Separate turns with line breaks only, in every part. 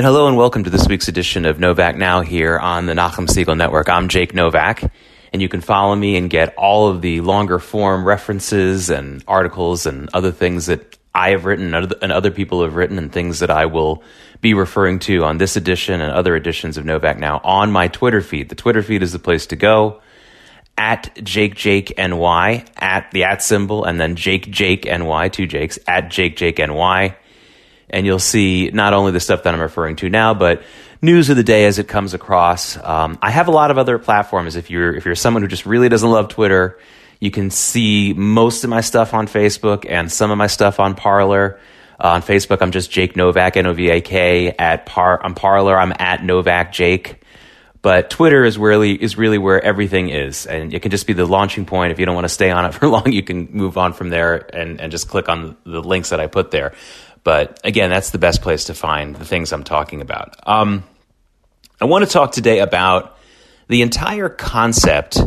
And hello and welcome to this week's edition of Novak Now here on the Nachum Segal Network. I'm Jake Novak, and you can follow me and get all of the longer form references and articles and other things that I have written and other people have written and things that I will be referring to on this edition and other editions of Novak Now on my Twitter feed. The Twitter feed is the place to go. At Jake Jake NY, at the at symbol, and then Jake Jake NY, two Jakes, at Jake Jake NY and you'll see not only the stuff that I'm referring to now, but news of the day as it comes across. Um, I have a lot of other platforms. If you're if you're someone who just really doesn't love Twitter, you can see most of my stuff on Facebook and some of my stuff on Parler. Uh, on Facebook, I'm just Jake Novak, N O V A K. At Par, on Parler, I'm at Novak Jake. But Twitter is really is really where everything is, and it can just be the launching point. If you don't want to stay on it for long, you can move on from there and, and just click on the links that I put there. But again, that's the best place to find the things I'm talking about. Um, I want to talk today about the entire concept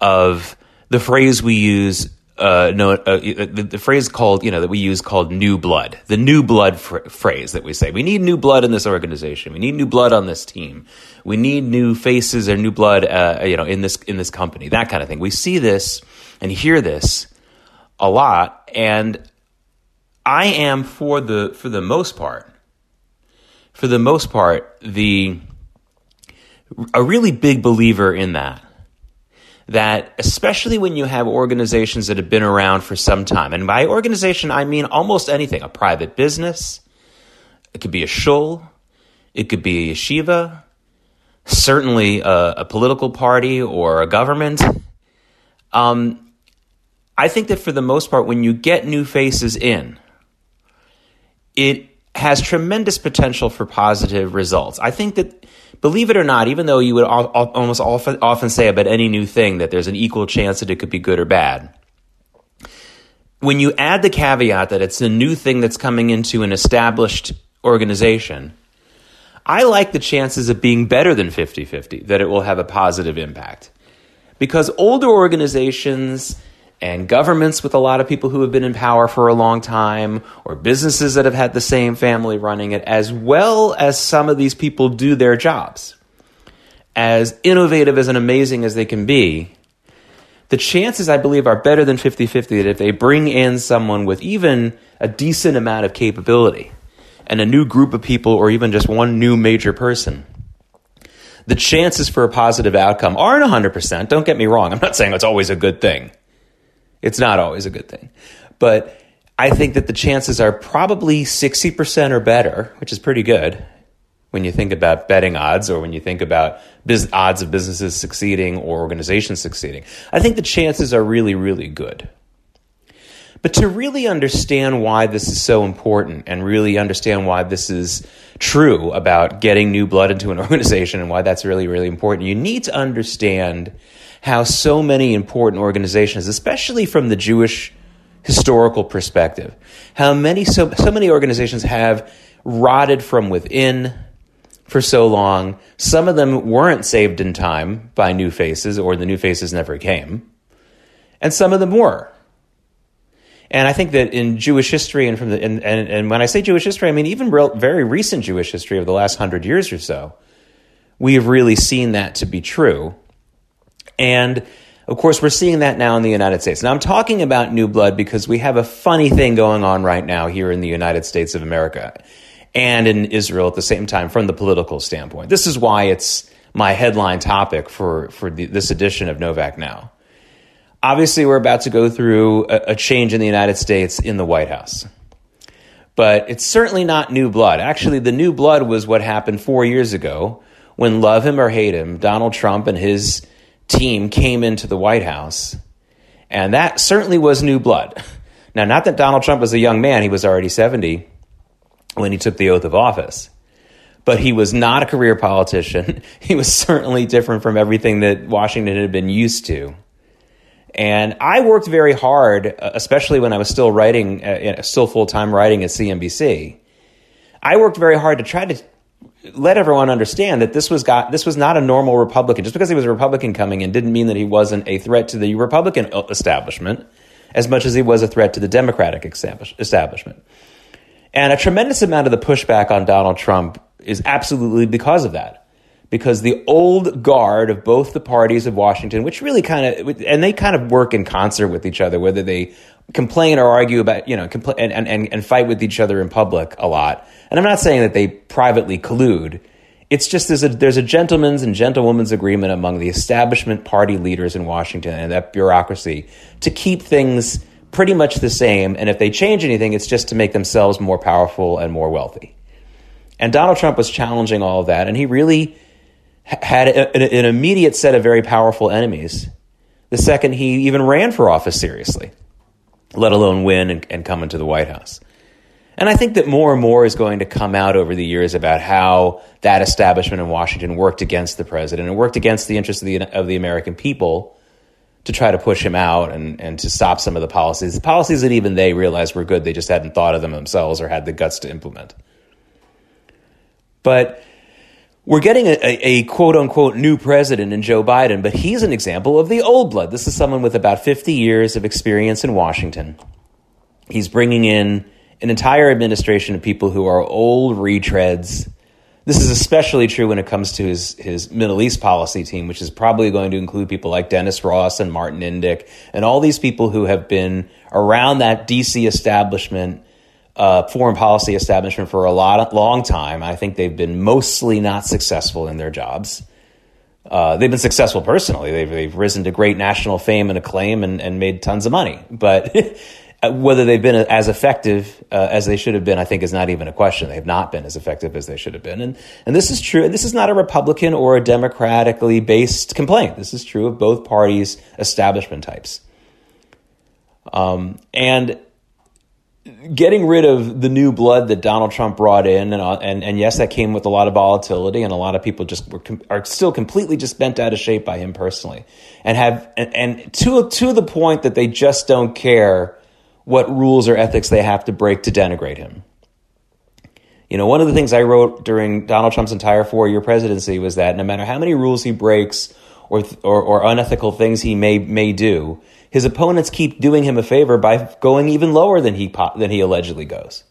of the phrase we use. Uh, no, uh, the, the, phrase called, you know, that we use called new blood, the new blood fr- phrase that we say. We need new blood in this organization. We need new blood on this team. We need new faces or new blood, uh, you know, in this in this company. That kind of thing. We see this and hear this a lot, and I am for the for the most part, for the most part, the a really big believer in that. That especially when you have organizations that have been around for some time, and by organization I mean almost anything, a private business, it could be a shul, it could be a yeshiva, certainly a, a political party or a government. Um, I think that for the most part, when you get new faces in, it has tremendous potential for positive results. I think that, believe it or not, even though you would almost often, often say about any new thing that there's an equal chance that it could be good or bad, when you add the caveat that it's a new thing that's coming into an established organization, I like the chances of being better than 50 50, that it will have a positive impact. Because older organizations, and governments with a lot of people who have been in power for a long time, or businesses that have had the same family running it, as well as some of these people do their jobs. As innovative as and amazing as they can be, the chances, I believe, are better than 50 50 that if they bring in someone with even a decent amount of capability and a new group of people, or even just one new major person, the chances for a positive outcome aren't 100%. Don't get me wrong. I'm not saying it's always a good thing. It's not always a good thing. But I think that the chances are probably 60% or better, which is pretty good when you think about betting odds or when you think about biz- odds of businesses succeeding or organizations succeeding. I think the chances are really, really good. But to really understand why this is so important and really understand why this is true about getting new blood into an organization and why that's really, really important, you need to understand how so many important organizations, especially from the Jewish historical perspective, how many so, so many organizations have rotted from within for so long. Some of them weren't saved in time by new faces, or the new faces never came, and some of them were. And I think that in Jewish history, and from the and, and, and when I say Jewish history, I mean even real, very recent Jewish history of the last hundred years or so, we have really seen that to be true. And of course, we're seeing that now in the United States. Now, I'm talking about new blood because we have a funny thing going on right now here in the United States of America and in Israel at the same time from the political standpoint. This is why it's my headline topic for, for the, this edition of Novak Now. Obviously, we're about to go through a, a change in the United States in the White House. But it's certainly not new blood. Actually, the new blood was what happened four years ago when, love him or hate him, Donald Trump and his team came into the White House. And that certainly was new blood. Now, not that Donald Trump was a young man, he was already 70 when he took the oath of office. But he was not a career politician. He was certainly different from everything that Washington had been used to. And I worked very hard, uh, especially when I was still writing, uh, still full time writing at CNBC. I worked very hard to try to let everyone understand that this was got this was not a normal Republican. Just because he was a Republican coming in didn't mean that he wasn't a threat to the Republican uh, establishment as much as he was a threat to the Democratic establishment. And a tremendous amount of the pushback on Donald Trump is absolutely because of that. Because the old guard of both the parties of Washington, which really kind of, and they kind of work in concert with each other, whether they complain or argue about, you know, compl- and, and, and fight with each other in public a lot. And I'm not saying that they privately collude. It's just there's a, there's a gentleman's and gentlewoman's agreement among the establishment party leaders in Washington and that bureaucracy to keep things pretty much the same. And if they change anything, it's just to make themselves more powerful and more wealthy. And Donald Trump was challenging all of that, and he really had a, an immediate set of very powerful enemies the second he even ran for office seriously, let alone win and, and come into the White House. And I think that more and more is going to come out over the years about how that establishment in Washington worked against the president and worked against the interests of the, of the American people to try to push him out and, and to stop some of the policies. The policies that even they realized were good, they just hadn't thought of them themselves or had the guts to implement. But we're getting a, a, quote unquote new president in Joe Biden, but he's an example of the old blood. This is someone with about 50 years of experience in Washington. He's bringing in an entire administration of people who are old retreads. This is especially true when it comes to his, his Middle East policy team, which is probably going to include people like Dennis Ross and Martin Indyk and all these people who have been around that DC establishment uh, foreign policy establishment for a lot, long time. I think they've been mostly not successful in their jobs. Uh, they've been successful personally. They've, they've risen to great national fame and acclaim and, and made tons of money. But whether they've been as effective uh, as they should have been, I think is not even a question. They have not been as effective as they should have been. And, and this is true. This is not a Republican or a democratically based complaint. This is true of both parties' establishment types. Um, and getting rid of the new blood that Donald Trump brought in, and, uh, and and yes, that came with a lot of volatility, and a lot of people just were, are still completely just bent out of shape by him personally, and have and, and to to the point that they just don't care what rules or ethics they have to break to denigrate him. You know, one of the things I wrote during Donald Trump's entire four year presidency was that no matter how many rules he breaks or, or, or unethical things he may may do, his opponents keep doing him a favor by going even lower than he than he allegedly goes.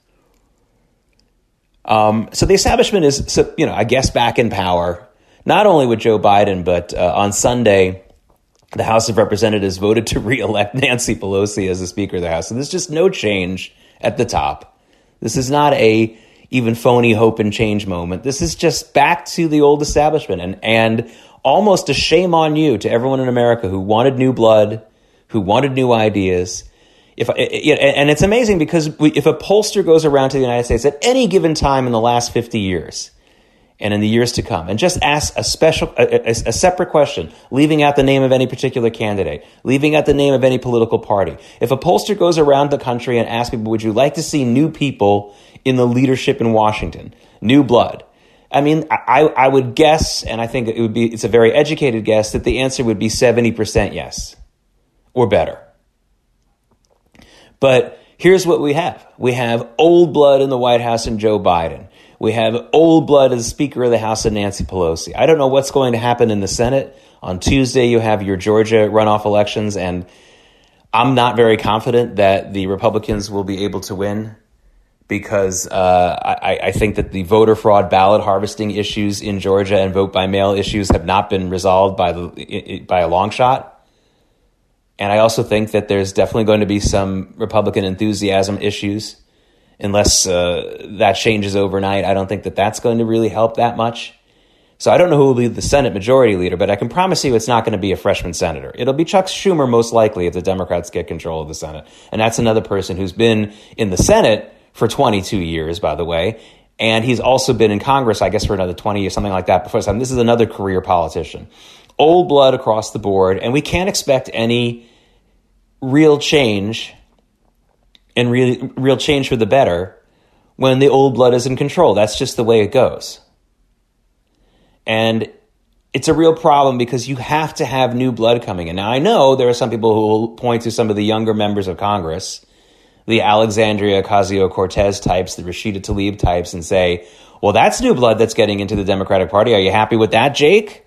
Um, so the establishment is, you know, I guess back in power, not only with Joe Biden, but uh, on Sunday, the House of Representatives voted to reelect Nancy Pelosi as the Speaker of the House. So there's just no change at the top. This is not a even phony hope and change moment. This is just back to the old establishment and and almost a shame on you to everyone in America who wanted new blood who wanted new ideas. If, eh, eh, and it's amazing because if a pollster goes around to the United States at any given time in the last 50 years and in the years to come and just asks a special, a, a, a separate question, leaving out the name of any particular candidate, leaving out the name of any political party. If a pollster goes around the country and asks people, would you like to see new people in the leadership in Washington, new blood? I mean, I, I would guess, and I think it would be, it's a very educated guess, that the answer would be 70% yes or better. But here's what we have we have old blood in the White House and Joe Biden. We have old blood as Speaker of the House and Nancy Pelosi. I don't know what's going to happen in the Senate. On Tuesday, you have your Georgia runoff elections, and I'm not very confident that the Republicans will be able to win because uh, I, I, think that the voter fraud, ballot harvesting issues in Georgia and vote by mail issues have not been resolved by the by a long shot. And I also think that there's definitely going to be some Republican enthusiasm issues. Unless uh, that changes overnight, I don't think that that's going to really help that much. So I don't know who will be the Senate majority leader, but I can promise you it's not going to be a freshman senator. It'll be Chuck Schumer most likely if the Democrats get control of the Senate. And that's another person who's been in the Senate for 22 years, by the way. And he's also been in Congress, I guess, for another 20 or something like that before. So this is another career politician old blood across the board, and we can't expect any real change and real, real change for the better when the old blood is in control. That's just the way it goes. And it's a real problem because you have to have new blood coming in. Now, I know there are some people who will point to some of the younger members of Congress, the Alexandria Ocasio Cortez types, the Rashida Tlaib types, and say, well, that's new blood that's getting into the Democratic Party. Are you happy with that, Jake?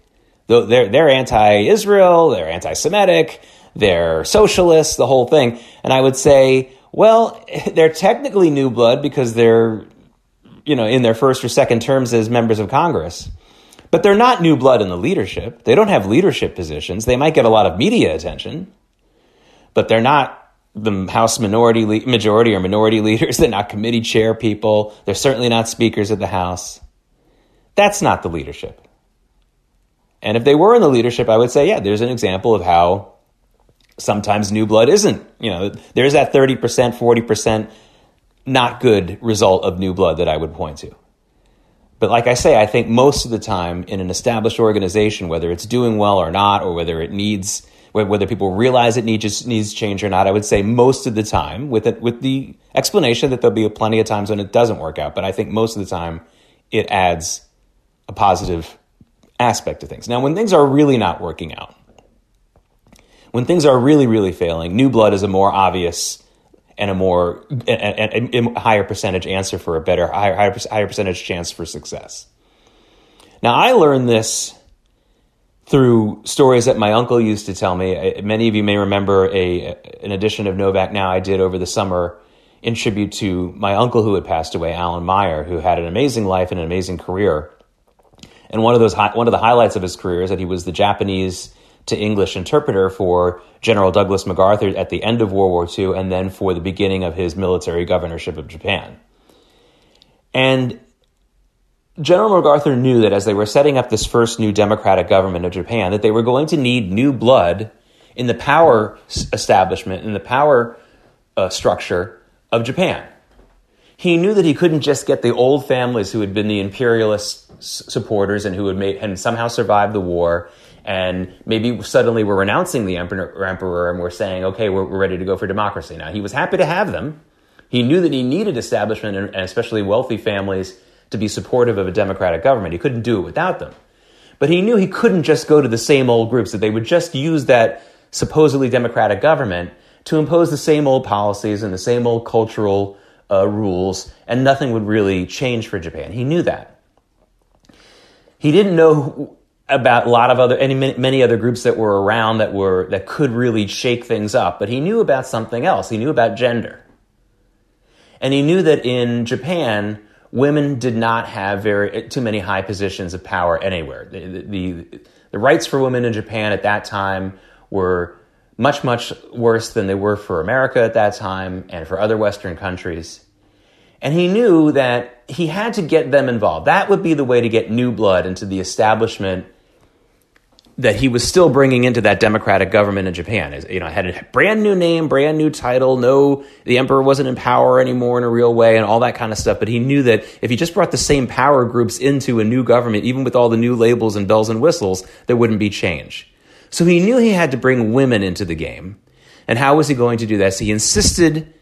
They're, they're anti Israel, they're anti Semitic, they're socialists, the whole thing. And I would say, well, they're technically new blood because they're you know, in their first or second terms as members of Congress. But they're not new blood in the leadership. They don't have leadership positions. They might get a lot of media attention, but they're not the House minority, majority or minority leaders. They're not committee chair people. They're certainly not speakers of the House. That's not the leadership. And if they were in the leadership, I would say, yeah, there's an example of how sometimes new blood isn't. You know, there's that 30%, 40% not good result of new blood that I would point to. But like I say, I think most of the time in an established organization, whether it's doing well or not, or whether it needs, whether people realize it needs needs change or not, I would say most of the time, with it, with the explanation that there'll be plenty of times when it doesn't work out. But I think most of the time, it adds a positive aspect of things. Now, when things are really not working out, when things are really, really failing, new blood is a more obvious and a more a, a, a higher percentage answer for a better higher, higher higher percentage chance for success. Now, I learned this through stories that my uncle used to tell me. Many of you may remember a an edition of Novak Now I did over the summer in tribute to my uncle who had passed away, Alan Meyer, who had an amazing life and an amazing career. And one of those one of the highlights of his career is that he was the Japanese to English interpreter for General Douglas MacArthur at the end of World War II and then for the beginning of his military governorship of Japan. And General MacArthur knew that as they were setting up this first new democratic government of Japan, that they were going to need new blood in the power establishment, in the power uh, structure of Japan. He knew that he couldn't just get the old families who had been the imperialist supporters and who had made and somehow survived the war and maybe suddenly we're renouncing the emperor, emperor and we're saying, okay, we're, we're, ready to go for democracy. Now, he was happy to have them. He knew that he needed establishment and especially wealthy families to be supportive of a democratic government. He couldn't do it without them. But he knew he couldn't just go to the same old groups, that they would just use that supposedly democratic government to impose the same old policies and the same old cultural uh, rules, and nothing would really change for Japan. He knew that. He didn't know about a lot of other any many other groups that were around that were that could really shake things up but he knew about something else he knew about gender and he knew that in Japan women did not have very too many high positions of power anywhere the, the, the rights for women in Japan at that time were much much worse than they were for America at that time and for other western countries and he knew that he had to get them involved. That would be the way to get new blood into the establishment that he was still bringing into that democratic government in Japan. You know had a brand new name, brand new title. No, the emperor wasn't in power anymore in a real way, and all that kind of stuff. But he knew that if he just brought the same power groups into a new government, even with all the new labels and bells and whistles, there wouldn't be change. So he knew he had to bring women into the game. And how was he going to do that? So he insisted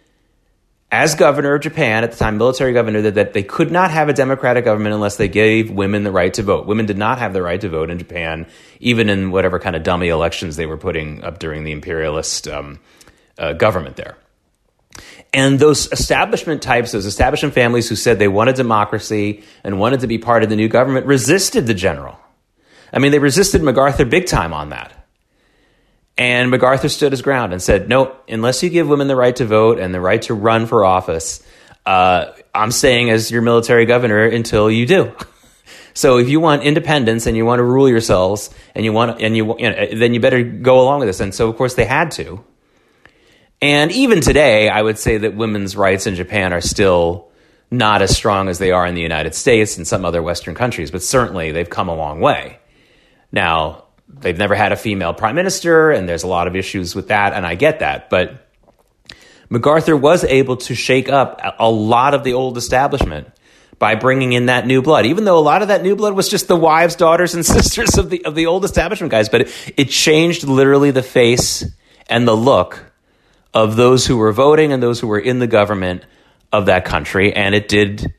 as governor of Japan at the time, military governor, that, that they could not have a democratic government unless they gave women the right to vote. Women did not have the right to vote in Japan, even in whatever kind of dummy elections they were putting up during the imperialist um, uh, government there. And those establishment types, those establishment families who said they wanted democracy and wanted to be part of the new government, resisted the general. I mean, they resisted MacArthur big time on that. And MacArthur stood his ground and said, no, unless you give women the right to vote and the right to run for office, uh, I'm staying as your military governor until you do. so if you want independence and you want to rule yourselves and you want, and you, you know, then you better go along with this. And so, of course, they had to. And even today, I would say that women's rights in Japan are still not as strong as they are in the United States and some other Western countries, but certainly they've come a long way. Now, they've never had a female prime minister, and there's a lot of issues with that, and I get that. But MacArthur was able to shake up a lot of the old establishment by bringing in that new blood, even though a lot of that new blood was just the wives, daughters, and sisters of the of the old establishment guys. But it, it changed literally the face and the look of those who were voting and those who were in the government of that country, and it did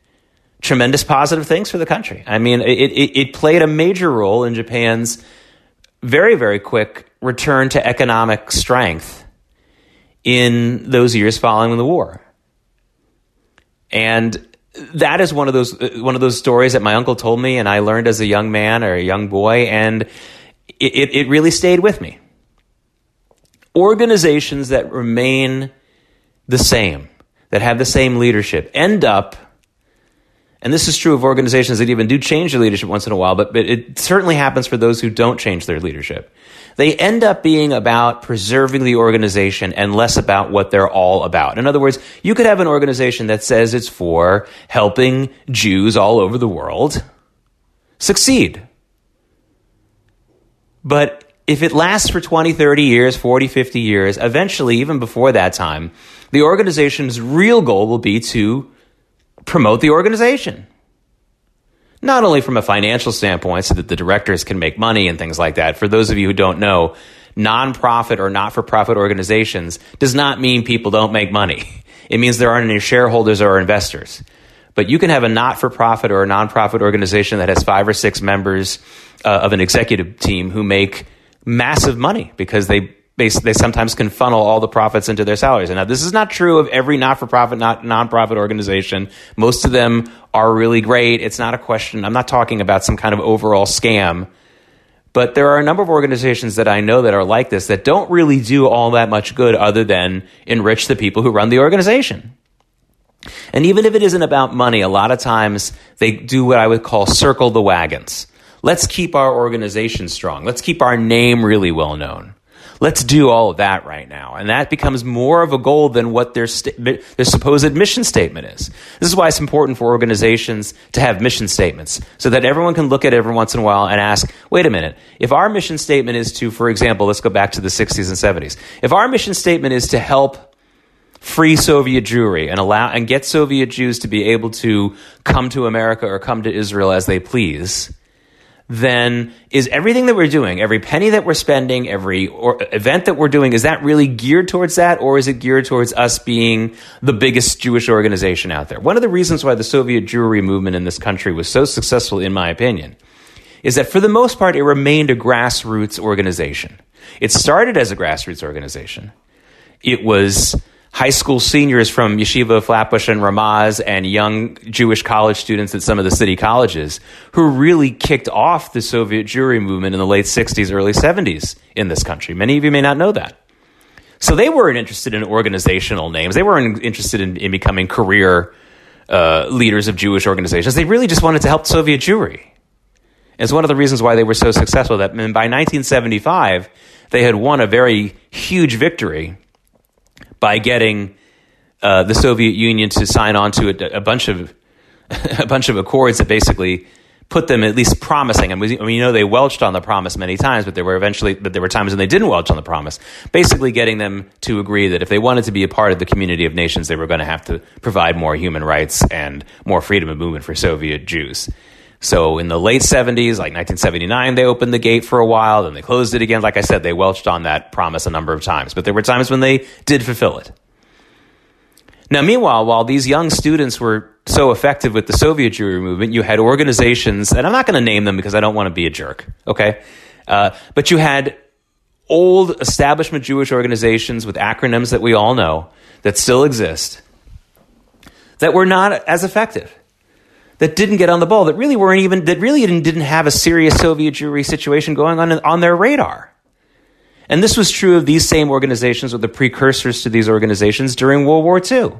tremendous positive things for the country. I mean, it, it, it played a major role in Japan's very, very quick return to economic strength in those years following the war. And that is one of those one of those stories that my uncle told me, and I learned as a young man or a young boy, and it, it really stayed with me. Organizations that remain the same, that have the same leadership, end up And this is true of organizations that even do change their leadership once in a while, but, but it certainly happens for those who don't change their leadership. They end up being about preserving the organization and less about what they're all about. In other words, you could have an organization that says it's for helping Jews all over the world succeed. But if it lasts for 20, 30 years, 40, 50 years, eventually, even before that time, the organization's real goal will be to promote the organization. Not only from a financial standpoint, so that the directors can make money and things like that. For those of you who don't know, nonprofit or not for profit organizations does not mean people don't make money. It means there aren't any shareholders or investors. But you can have a not for profit or a nonprofit organization that has five or six members uh, of an executive team who make massive money because they they, they sometimes can funnel all the profits into their salaries. And now this is not true of every not-for-profit, not nonprofit organization. Most of them are really great. It's not a question. I'm not talking about some kind of overall scam. But there are a number of organizations that I know that are like this that don't really do all that much good other than enrich the people who run the organization. And even if it isn't about money, a lot of times they do what I would call circle the wagons. Let's keep our organization strong. Let's keep our name really well known. Let's do all of that right now. And that becomes more of a goal than what their, their supposed mission statement is. This is why it's important for organizations to have mission statements so that everyone can look at it every once in a while and ask, wait a minute, if our mission statement is to, for example, let's go back to the 60s and 70s. If our mission statement is to help free Soviet Jewry and allow and get Soviet Jews to be able to come to America or come to Israel as they please, then is everything that we're doing, every penny that we're spending, every or, event that we're doing, is that really geared towards that, or is it geared towards us being the biggest Jewish organization out there? One of the reasons why the Soviet Jewry movement in this country was so successful, in my opinion, is that for the most part, it remained a grassroots organization. It started as a grassroots organization. It was high school seniors from Yeshiva, Flatbush, and Ramaz, and young Jewish college students at some of the city colleges who really kicked off the Soviet Jewry movement in the late 60s, early 70s in this country. Many of you may not know that. So they weren't interested in organizational names. They weren't interested in, in becoming career uh, leaders of Jewish organizations. They really just wanted to help Soviet Jewry. It's one of the reasons why they were so successful that by 1975, they had won a very huge victory by getting uh, the Soviet Union to sign on to a, a, bunch of a bunch of accords that basically put them at least promising. And we, mean, know, they welched on the promise many times, but there were eventually, but there were times when they didn't welch on the promise. Basically, getting them to agree that if they wanted to be a part of the community of nations, they were going to have to provide more human rights and more freedom of movement for Soviet Jews. So in the late 70s, like 1979, they opened the gate for a while, then they closed it again. Like I said, they welched on that promise a number of times, but there were times when they did fulfill it. Now, meanwhile, while these young students were so effective with the Soviet Jewry movement, you had organizations, and I'm not going to name them because I don't want to be a jerk, okay? Uh, but you had old establishment Jewish organizations with acronyms that we all know that still exist that were not as effective that didn't get on the ball, that really weren't even, that really didn't, didn't have a serious Soviet Jewry situation going on on their radar. And this was true of these same organizations or the precursors to these organizations during World War II.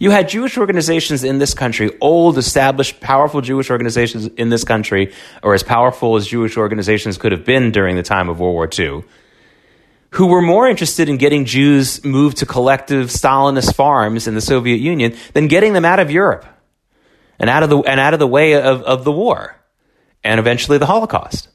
You had Jewish organizations in this country, old, established, powerful Jewish organizations in this country, or as powerful as Jewish organizations could have been during the time of World War II, who were more interested in getting Jews moved to collective Stalinist farms in the Soviet Union than getting them out of Europe and out of the and out of the way of, of the war and eventually the Holocaust.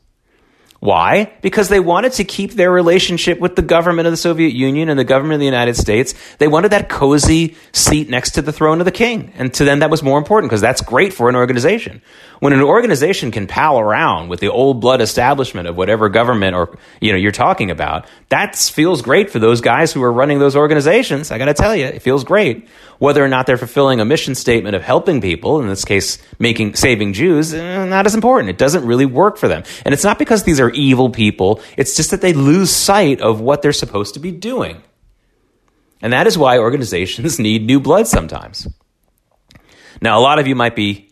Why? Because they wanted to keep their relationship with the government of the Soviet Union and the government of the United States. They wanted that cozy seat next to the throne of the king. And to them, that was more important because that's great for an organization. When an organization can pal around with the old blood establishment of whatever government or, you know, you're talking about, that feels great for those guys who are running those organizations. I got to tell you, it feels great. Whether or not they're fulfilling a mission statement of helping people, in this case, making, saving Jews, eh, not as important. It doesn't really work for them. And it's not because these are evil people. It's just that they lose sight of what they're supposed to be doing. And that is why organizations need new blood sometimes. Now, a lot of you might be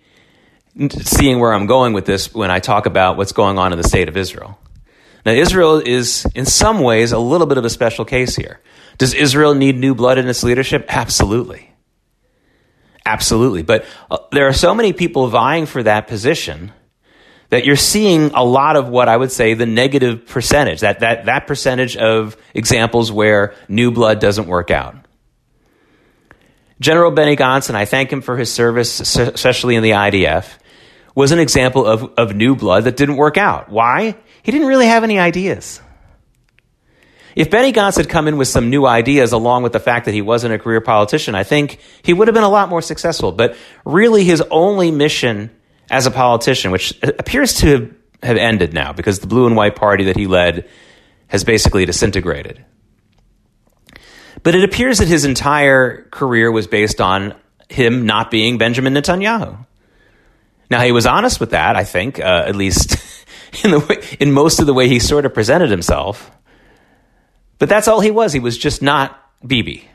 seeing where I'm going with this when I talk about what's going on in the state of Israel. Now, Israel is, in some ways, a little bit of a special case here. Does Israel need new blood in its leadership? Absolutely. Absolutely. But uh, there are so many people vying for that position that you're seeing a lot of what I would say the negative percentage, that, that, that percentage of examples where new blood doesn't work out. General Benny Gantz, and I thank him for his service, especially in the IDF, was an example of, of new blood that didn't work out. Why? He didn't really have any ideas. If Benny Gantz had come in with some new ideas along with the fact that he wasn't a career politician, I think he would have been a lot more successful. But really, his only mission as a politician, which appears to have ended now because the blue and white party that he led has basically disintegrated. But it appears that his entire career was based on him not being Benjamin Netanyahu. Now he was honest with that, I think, uh, at least in the way, in most of the way he sort of presented himself. But that's all he was. He was just not Bibi.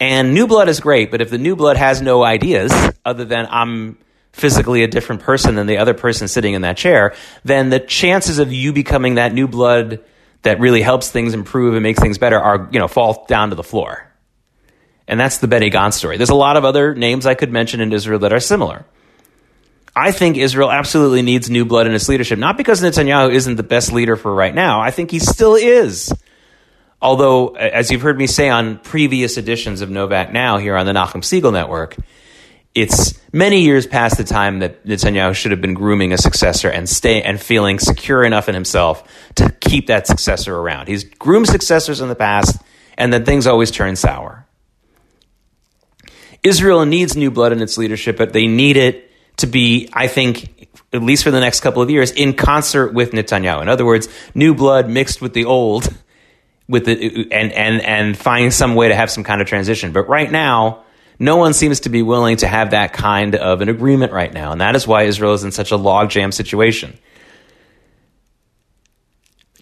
And new blood is great, but if the new blood has no ideas other than I'm physically a different person than the other person sitting in that chair, then the chances of you becoming that new blood that really helps things improve and makes things better are, you know, fall down to the floor. And that's the Benny Gantz story. There's a lot of other names I could mention in Israel that are similar. I think Israel absolutely needs new blood in its leadership, not because Netanyahu isn't the best leader for right now. I think he still is. Although, as you've heard me say on previous editions of Novak Now here on the Nachum Segal Network, it's many years past the time that Netanyahu should have been grooming a successor and stay and feeling secure enough in himself to keep that successor around. He's groomed successors in the past, and then things always turn sour. Israel needs new blood in its leadership, but they need it to be, I think, at least for the next couple of years, in concert with Netanyahu. In other words, new blood mixed with the old, with the and and and find some way to have some kind of transition. But right now no one seems to be willing to have that kind of an agreement right now. And that is why Israel is in such a logjam situation.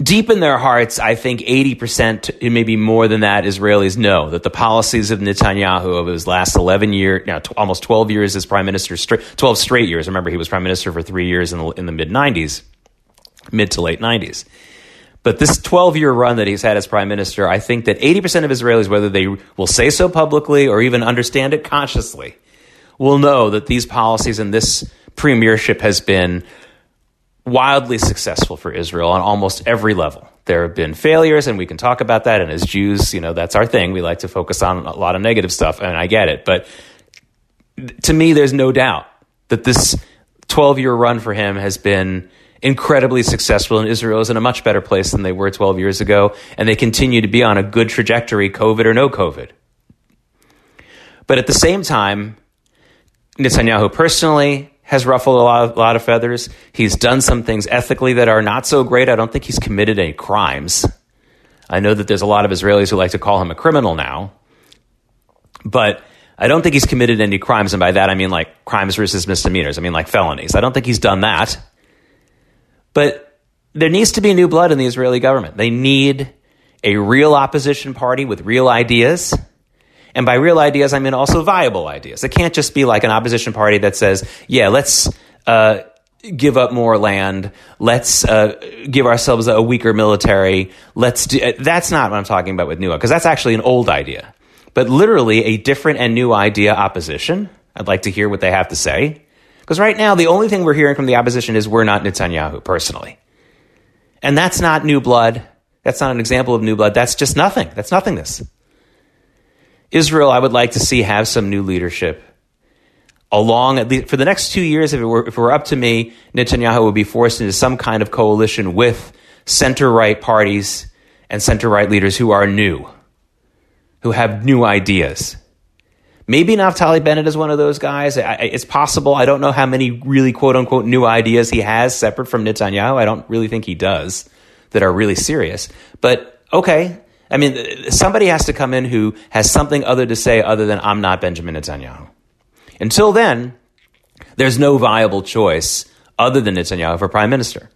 Deep in their hearts, I think 80%, maybe more than that, Israelis know that the policies of Netanyahu of his last 11 years, now t- almost 12 years as prime minister, 12 straight years. Remember, he was prime minister for three years in the, in the mid 90s, mid to late 90s. But this 12 year run that he's had as prime minister, I think that 80% of Israelis, whether they will say so publicly or even understand it consciously, will know that these policies and this premiership has been wildly successful for Israel on almost every level. There have been failures, and we can talk about that. And as Jews, you know, that's our thing. We like to focus on a lot of negative stuff, and I get it. But to me, there's no doubt that this 12 year run for him has been incredibly successful, and Israel is in a much better place than they were 12 years ago, and they continue to be on a good trajectory, COVID or no COVID. But at the same time, Netanyahu personally has ruffled a lot, of, lot of feathers. He's done some things ethically that are not so great. I don't think he's committed any crimes. I know that there's a lot of Israelis who like to call him a criminal now, but I don't think he's committed any crimes. And by that, I mean like crimes versus misdemeanors. I mean like felonies. I don't think he's done that. But there needs to be new blood in the Israeli government. They need a real opposition party with real ideas. And by real ideas, I mean also viable ideas. It can't just be like an opposition party that says, yeah, let's uh, give up more land. Let's uh, give ourselves a weaker military. Let's do. That's not what I'm talking about with new, because that's actually an old idea. But literally, a different and new idea opposition. I'd like to hear what they have to say. Because right now, the only thing we're hearing from the opposition is we're not Netanyahu, personally. And that's not new blood. That's not an example of new blood. That's just nothing. That's nothingness. Israel, I would like to see have some new leadership. Along at least for the next two years, if it were, if it were up to me, Netanyahu would be forced into some kind of coalition with center right parties and center right leaders who are new, who have new ideas. Maybe Naftali Bennett is one of those guys. It's possible. I don't know how many really quote unquote new ideas he has separate from Netanyahu. I don't really think he does that are really serious. But okay. I mean, somebody has to come in who has something other to say other than I'm not Benjamin Netanyahu. Until then, there's no viable choice other than Netanyahu for prime minister.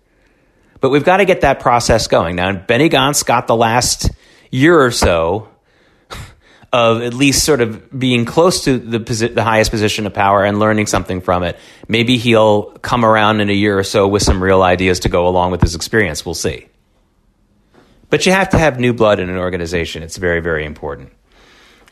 But we've got to get that process going. Now, Benny Gantz got the last year or so of at least sort of being close to the, posi- the highest position of power and learning something from it. Maybe he'll come around in a year or so with some real ideas to go along with his experience. We'll see. But you have to have new blood in an organization. It's very, very important.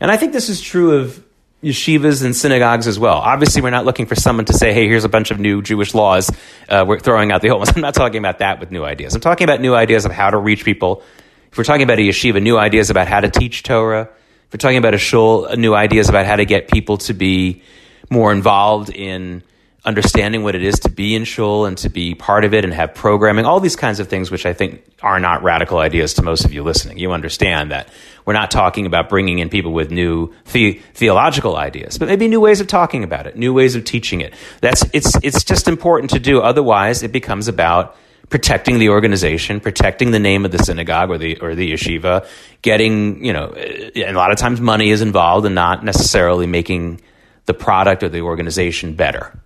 And I think this is true of yeshivas and synagogues as well. Obviously, we're not looking for someone to say, hey, here's a bunch of new Jewish laws. Uh, we're throwing out the old ones. I'm not talking about that with new ideas. I'm talking about new ideas of how to reach people. If we're talking about a yeshiva, new ideas about how to teach Torah. If we're talking about a shul, new ideas about how to get people to be more involved in understanding what it is to be in shul and to be part of it and have programming, all these kinds of things, which I think are not radical ideas to most of you listening. You understand that we're not talking about bringing in people with new the- theological ideas, but maybe new ways of talking about it, new ways of teaching it. That's it's it's just important to do. Otherwise, it becomes about protecting the organization, protecting the name of the synagogue or the or the yeshiva, getting you know, eh, and a lot of times money is involved and not necessarily making the product or the organization better.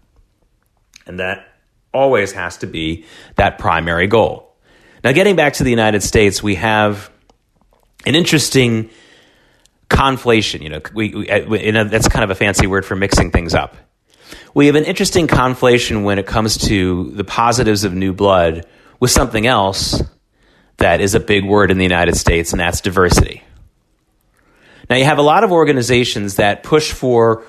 And that always has to be that primary goal. Now, getting back to the United States, we have an interesting conflation. You know, we, we eh, you know, that's kind of a fancy word for mixing things up. We have an interesting conflation when it comes to the positives of new blood with something else that is a big word in the United States, and that's diversity. Now, you have a lot of organizations that push for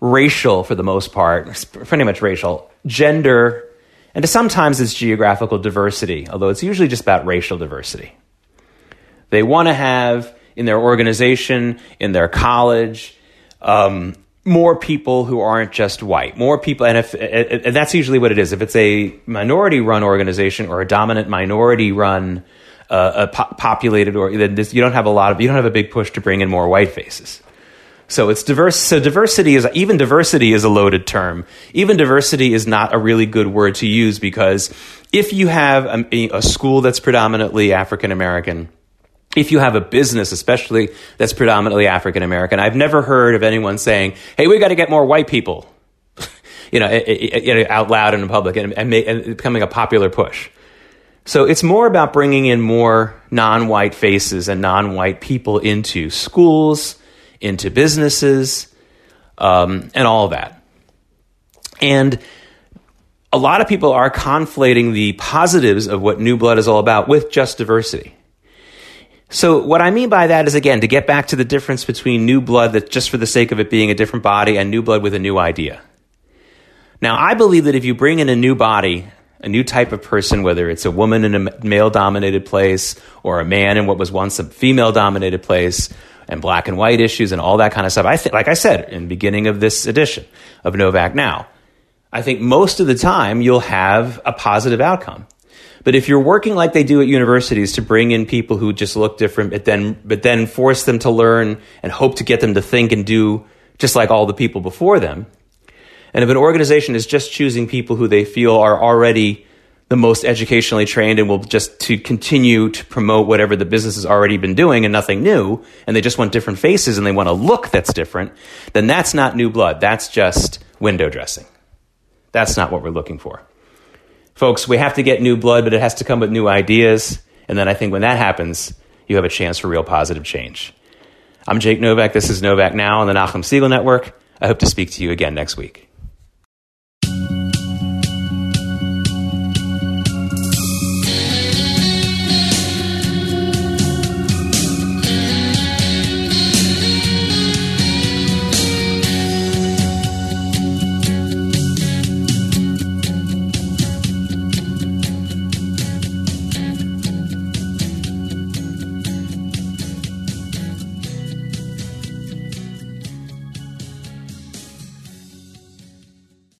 racial, for the most part, pretty much racial, gender, and sometimes it's geographical diversity, although it's usually just about racial diversity. They want to have in their organization, in their college, um, more people who aren't just white, more people, and if and that's usually what it is. If it's a minority-run organization or a dominant minority-run, uh, po- populated, or then this, you don't have a lot of you don't have a big push to bring in more white faces. So it's diverse. So diversity is even diversity is a loaded term. Even diversity is not a really good word to use because if you have a, a school that's predominantly African American, if you have a business, especially that's predominantly African American, I've never heard of anyone saying, "Hey, we got to get more white people," you know, it, it, it, out loud in public and, and, and becoming a popular push. So it's more about bringing in more non-white faces and non-white people into schools into businesses, um, and all that. And a lot of people are conflating the positives of what New Blood is all about with just diversity. So, what I mean by that is, again, to get back to the difference between new blood that just for the sake of it being a different body and new blood with a new idea. Now, I believe that if you bring in a new body, a new type of person, whether it's a woman in a male dominated place or a man in what was once a female dominated place, and black and white issues and all that kind of stuff. I think, like I said in the beginning of this edition of Novak Now, I think most of the time you'll have a positive outcome. But if you're working like they do at universities to bring in people who just look different, but then but then force them to learn and hope to get them to think and do just like all the people before them, and if an organization is just choosing people who they feel are already the most educationally trained and will just to continue to promote whatever the business has already been doing and nothing new and they just want different faces and they want a look that's different then that's not new blood. That's just window dressing. That's not what we're looking for folks we have to get new blood but it has to come with new ideas. And then i think when that happens you have a chance for real positive change. I'm jake novak. This is novak now on the nachum segal network. I hope to speak to you again next week